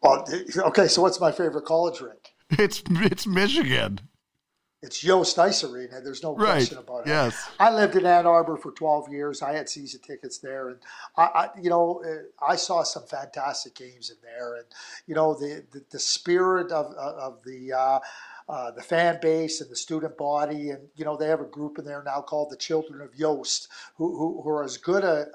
Well, okay. So what's my favorite college rink? It's it's Michigan. It's Yost Ice Arena. There's no Right. question about it. Yes. I lived in Ann Arbor for 12 years. I had season tickets there, and I, I you know, uh, I saw some fantastic games in there, and you know, the the, the spirit of of the. Uh, uh, the fan base and the student body, and you know they have a group in there now called the Children of Yost, who, who, who are as good a,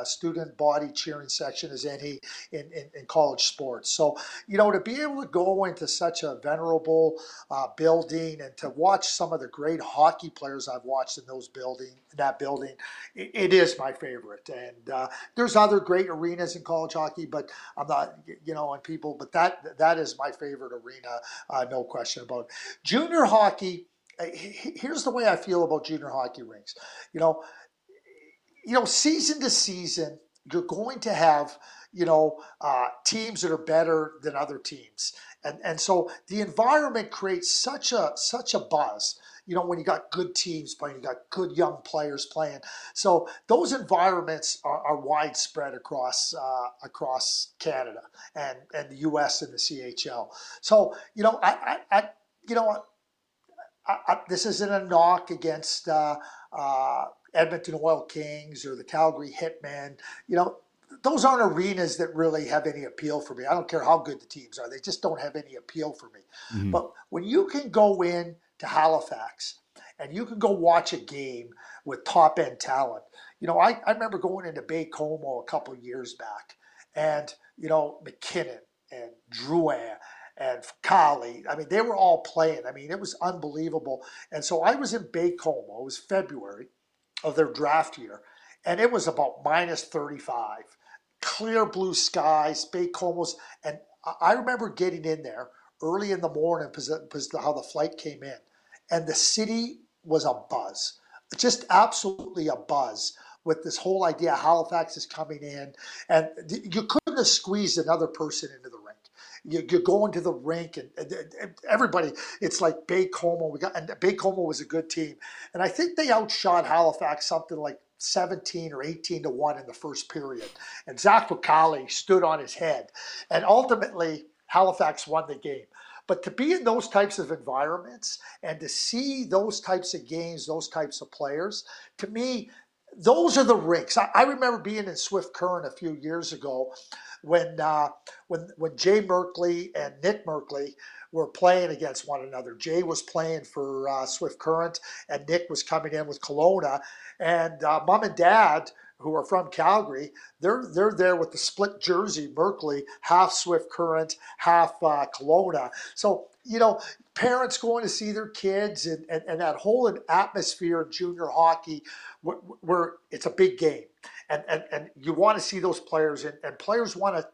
a student body cheering section as any in, in, in college sports. So you know to be able to go into such a venerable uh, building and to watch some of the great hockey players I've watched in those building that building, it, it is my favorite. And uh, there's other great arenas in college hockey, but I'm not you know on people, but that that is my favorite arena, uh, no question about. it. Junior hockey. uh, he- he- Here's the way I feel about junior hockey rinks. You know, you know, season to season, you're going to have, you know, uh, teams that are better than other teams, and and so the environment creates such a such a buzz. You know, when you got good teams playing, you got good young players playing. So those environments are, are widespread across uh, across Canada and and the U.S. and the CHL. So you know, I, I, I you know. I, I, this isn't a knock against uh, uh, Edmonton Oil Kings or the Calgary Hitmen. You know, those aren't arenas that really have any appeal for me. I don't care how good the teams are; they just don't have any appeal for me. But when you can go in to Halifax and you can go watch a game with top end talent, you know, I, I remember going into Baie-Comeau a couple years back, and you know MacKinnon and Drouin and Kali. I mean, they were all playing. I mean, it was unbelievable. And so I was in Baie-Comeau. It was February of their draft year, and it was about minus 35. Clear blue skies, Baie-Comeau's. And I- remember getting in there early in the morning because how the flight came in. And the city was a buzz, just absolutely a buzz with this whole idea Halifax is coming in. And you couldn't have squeezed another person into the you, you go into the rink and, and- and everybody it's like Baie-Comeau we got and Baie-Comeau was a good team. And I think they outshot Halifax something like 17 or 18 to 1 in the first period. And Zach Fucale stood on his head. And ultimately Halifax won the game. But to be in those types of environments and to see those types of games those types of players to me those are the rinks. I, I remember being in Swift Current a few years ago when uh, when when Jay Merkley and Nick Merkley were playing against one another. Jay was playing for uh, Swift Current, and Nick was coming in with Kelowna. And uh, mom and dad, who are from Calgary, they're they're there with the split jersey, Merkley, half Swift Current, half uh, Kelowna. So you know, parents going to see their kids, and, and, and that whole atmosphere of junior hockey, where, where it's a big game, and and, and you want to see those players, and, and players want to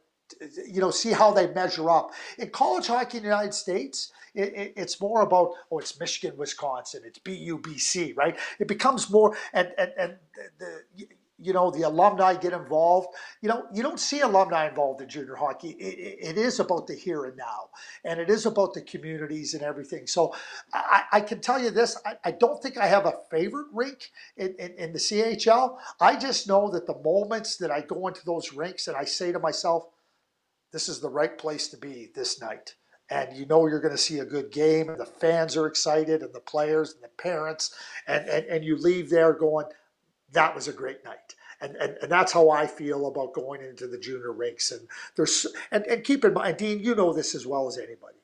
you know, see how they measure up. In college hockey in the United States, it, it, it's more about oh, it's Michigan, Wisconsin, it's BUBC, right? It becomes more, and and and the, the you know the alumni get involved. You know, you don't see alumni involved in junior hockey. It, it, is about the here and now, and it is about the communities and everything. So I, I can tell you this: I, I don't think I have a favorite rink in, in, in the CHL. I just know that the moments that I go into those rinks and I say to myself, this is the right place to be this night. And you know you're going to see a good game, and the fans are excited, and the players and the parents, and, and, and you leave there going, that was a great night. And, and, and that's how I feel about going into the junior rinks. And there's and, and keep in mind, Dean, you know this as well as anybody.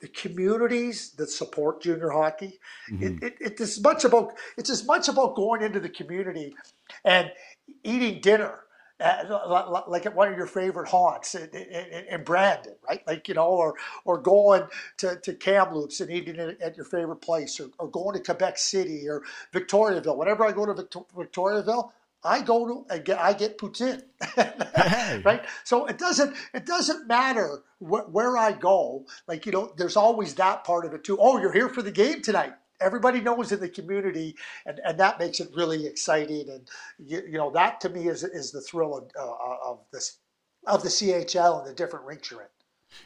The communities that support junior hockey, mm-hmm. it, it, it's as much about it's as much about going into the community and eating dinner uh, like at one of your favorite haunts in, in, in, Brandon, right? Like you know, or or going to, to Kamloops and eating it at your favorite place, or, or going to Quebec City or Victoriaville. Whenever I go to Victor, Victoriaville, I go to I get I get poutine, right? So it doesn't it doesn't matter wh- where I go. Like you know, there's always that part of it too. Oh, you're here for the game tonight everybody knows in the community, and, and that makes it really exciting. And you, you know that to me is is the thrill of, uh, of this of the CHL and the different rinks you're in.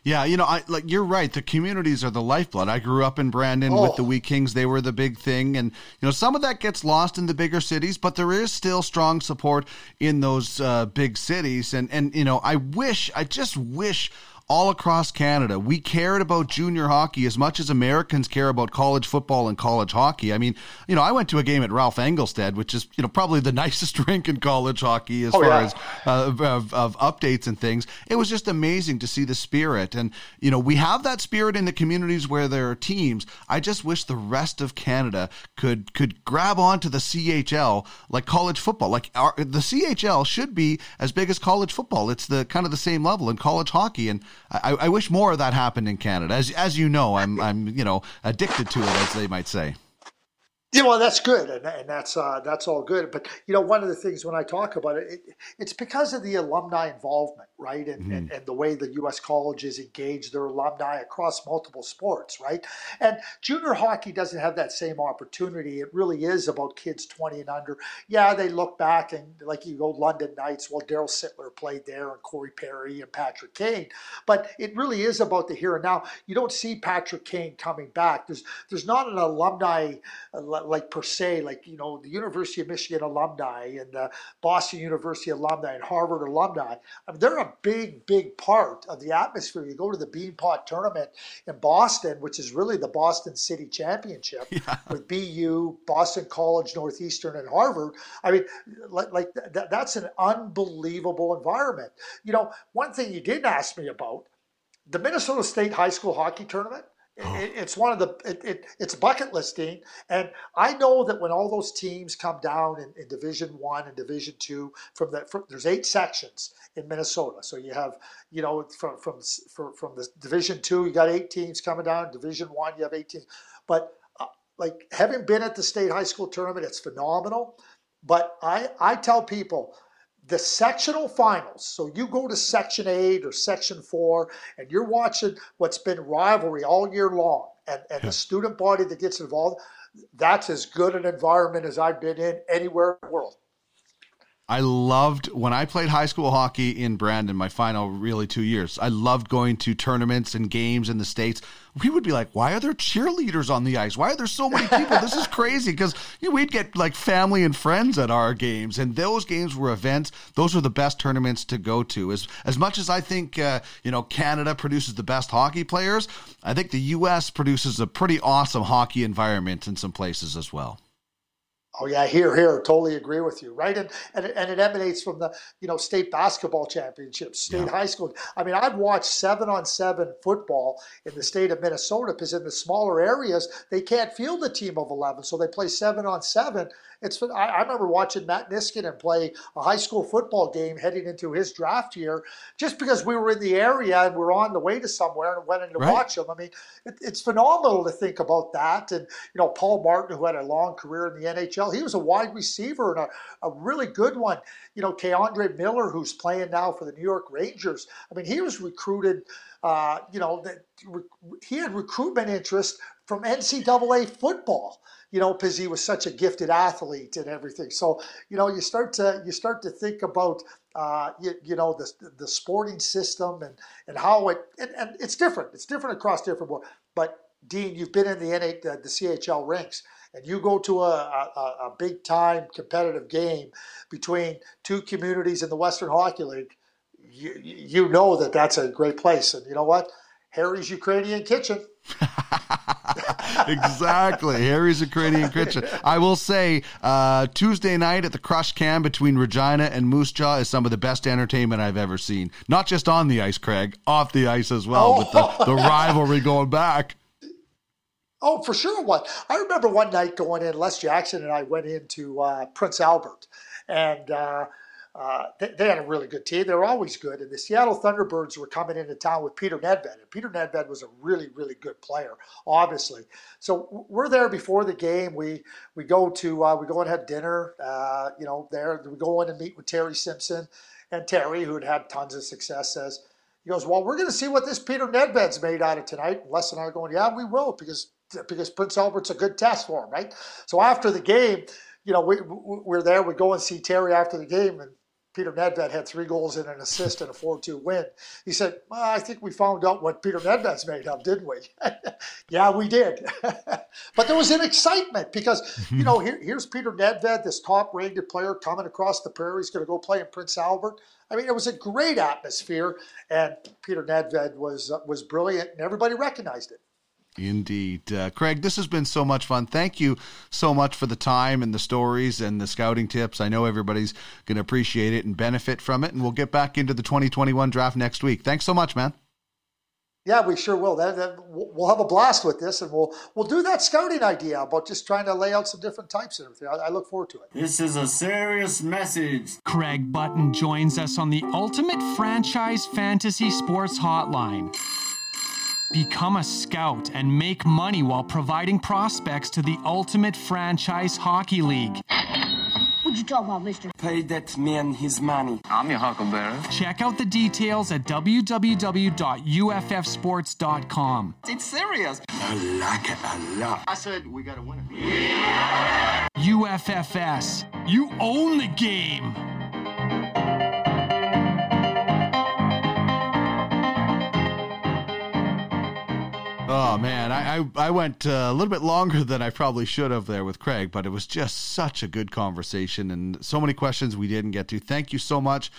Yeah, you know, I like you're right. The communities are the lifeblood. I grew up in Brandon Oh. with the Wheat Kings; they were the big thing, and you know, some of that gets lost in the bigger cities, but there is still strong support in those uh, big cities. And and you know, I wish, I just wish all across Canada. We cared about junior hockey as much as Americans care about college football and college hockey. I mean, you know, I went to a game at Ralph Engelstad, which is, you know, probably the nicest rink in college hockey as oh, far yeah. as uh, of, of updates and things. It was just amazing to see the spirit. And, you know, we have that spirit in the communities where there are teams. I just wish the rest of Canada could could grab onto the CHL like college football. Like our, the CHL should be as big as college football. It's the kind of the same level in college hockey, and I, I wish more of that happened in Canada. As as you know, I'm I'm you know addicted to it, as they might say. Yeah, well, that's good, and, and that's uh, that's all good. But you know, one of the things when I talk about it, it it's because of the alumni involvement, right, and, mm-hmm. and, and the way the U.S. colleges engage their alumni across multiple sports, right. And junior hockey doesn't have that same opportunity. It really is about kids twenty and under. Yeah, they look back and like you go London Knights. Well, Daryl Sittler played there, and Corey Perry and Patrick Kane. But it really is about the here and now. You don't see Patrick Kane coming back. There's there's not an alumni. Uh, like per se, like you know the University of Michigan alumni and the Boston University alumni and Harvard alumni. I mean, they're a big, big part of the atmosphere. You go to the Beanpot tournament in Boston, which is really the Boston City Championship yeah. with BU, Boston College, Northeastern, and Harvard. I mean, like, like th- that's an unbelievable environment. You know, one thing you didn't ask me about the Minnesota State High School Hockey Tournament. It, it's one of the it, it, it's bucket listing, and I know that when all those teams come down in, in Division One and Division Two, from the from, there's eight sections in Minnesota. So you have you know from from from, from the Division Two, you got eight teams coming down. Division One, you have eighteen. But uh, like having been at the state high school tournament, it's phenomenal. But I I tell people the sectional finals. So you go to section eight or section four, and you're watching what's been rivalry all year long, and, and the student body that gets involved. That's as good an environment as I've been in anywhere in the world. I loved when I played high school hockey in Brandon, my final really two years. I loved going to tournaments and games in the States. We would be like, why are there cheerleaders on the ice? Why are there so many people? this is crazy. Because you know, we'd get like family and friends at our games, and those games were events. Those were the best tournaments to go to. As, as much as I think, uh, you know, Canada produces the best hockey players, I think the U.S. produces a pretty awesome hockey environment in some places as well. Oh yeah, here, here, totally agree with you, right? And and it, and it emanates from the you know state basketball championships, state yeah. high school. I mean, I've watched seven on seven football in the state of Minnesota because in the smaller areas they can't field a team of eleven, so they play seven on seven, it's I, I remember watching Matt Niskanen play a high school football game heading into his draft year, just because we were in the area and we are on the way to somewhere and went in to right. watch him. I mean, it, it's phenomenal to think about that. And you know, Paul Martin, who had a long career in the NHL, he was a wide receiver and a, a really good one. You know, K'Andre Miller, who's playing now for the New York Rangers. I mean, he was recruited. Uh, you know, that he had recruitment interest from NCAA football you know, because he was such a gifted athlete and everything. So, you know, you start to you start to think about uh, you, you, know the the sporting system and and how it and, and it's different. It's different across different boards. But Dean, you've been in the NA, the, the CHL rinks, and you go to a, a, a big time competitive game between two communities in the Western Hockey League. You, you know that that's a great place, and you know what? Harry's Ukrainian Kitchen. exactly. Harry's a Ukrainian Kitchen. I will say, uh, Tuesday night at the Crushed Can between Regina and Moose Jaw is some of the best entertainment I've ever seen. Not just on the ice, Craig, off the ice as well, oh. with the, the rivalry going back. Oh, for sure. What I remember one night going in, Les Jackson and I went into uh, Prince Albert, and uh, uh, they, they, had a really good team. They were always good. And the Seattle Thunderbirds were coming into town with Peter Nedved. And Peter Nedved was a really, really good player, obviously. So we're there before the game. We we go to uh, we go and have dinner. Uh, you know, there we go in and meet with Terry Simpson, and Terry, who had had tons of success, says he goes, "Well, we're going to see what this Peter Nedved's made out of tonight." Les and I are going, "Yeah, we will," because because Prince Albert's a good test for him, right? So after the game, you know, we, we're there. We go and see Terry after the game, and Peter Nedved had three goals and an assist and a 4 2 win. He said, well, I think we found out what Peter Nedved's made of, didn't we? yeah, we did. but there was an excitement because, you know, here, here's Peter Nedved, this top rated player coming across the prairie. He's going to go play in Prince Albert. I mean, it was a great atmosphere, and Peter Nedved was, uh, was brilliant, and everybody recognized it. Indeed. Uh, Craig, this has been so much fun. Thank you so much for the time and the stories and the scouting tips. I know everybody's going to appreciate it and benefit from it, and we'll get back into the 2021 draft next week. Thanks so much, man. Yeah, we sure will. That, that, we'll have a blast with this, and we'll we'll do that scouting idea about just trying to lay out some different types and everything. I, I look forward to it. This is a serious message. Craig Button joins us on the Ultimate Franchise Fantasy Sports Hotline. Become a scout and make money while providing prospects to the Ultimate Franchise Hockey League. What you talking about, mister? Pay that man his money. I'm your huckleberry. Check out the details at www.uffsports.com. It's serious. I like it a lot. I said we got a winner. UFFS. You own the game. Oh man, I I, I went uh, a little bit longer than I probably should have there with Craig, but it was just such a good conversation and so many questions we didn't get to. Thank you so much.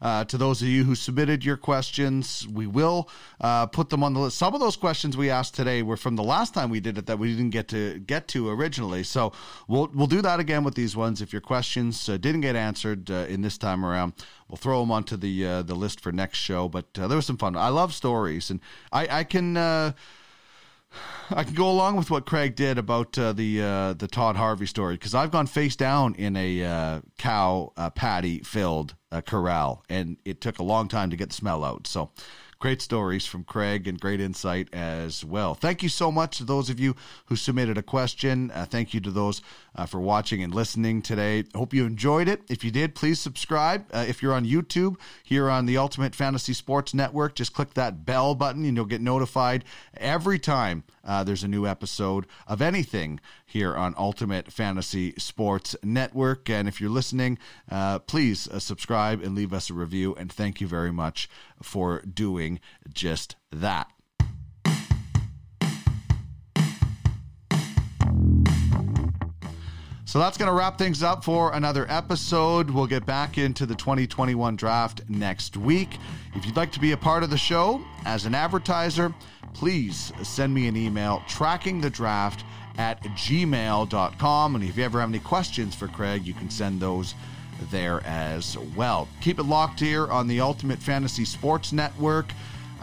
Uh, to those of you who submitted your questions, we will uh, put them on the list. Some of those questions we asked today were from the last time we did it that we didn't get to get to originally. So we'll we'll do that again with these ones. If your questions uh, didn't get answered uh, in this time around, we'll throw them onto the uh, the list for next show. But uh, there was some fun. I love stories, and I I can. I can go along with what Craig did about uh, the uh, the Todd Harvey story because I've gone face down in a uh, cow patty filled corral, and it took a long time to get the smell out. So great stories from Craig and great insight as well. Thank you so much to those of you who submitted a question. Uh, thank you to those uh, for watching and listening today. Hope you enjoyed it. If you did, please subscribe. Uh, if you're on YouTube here on the Ultimate Fantasy Sports Network, just click that bell button and you'll get notified every time uh, there's a new episode of anything here on Ultimate Fantasy Sports Network. And if you're listening, uh, please uh, subscribe and leave us a review. And thank you very much for doing just that. So that's going to wrap things up for another episode. We'll get back into the 2021 draft next week. If you'd like to be a part of the show as an advertiser, please send me an email tracking the draft at gmail.com. And if you ever have any questions for Craig, you can send those there as well. Keep it locked here on the Ultimate Fantasy Sports Network.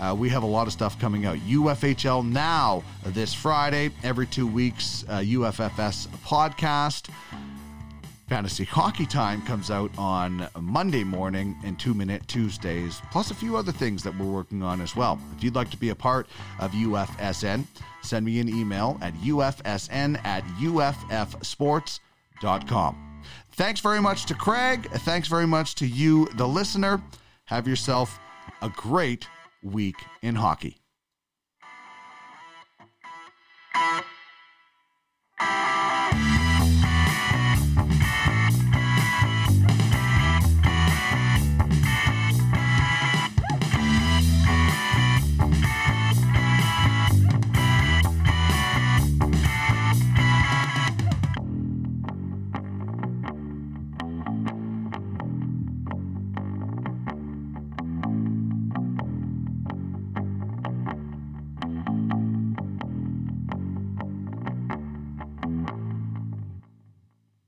Uh, we have a lot of stuff coming out. UFHL now this Friday, every two weeks, uh, UFFS podcast. Fantasy Hockey Time comes out on Monday morning and Two Minute Tuesdays, plus a few other things that we're working on as well. If you'd like to be a part of UFSN, send me an email at ufsn at uffsports.com. Thanks very much to Craig. Thanks very much to you, the listener. Have yourself a great week in hockey.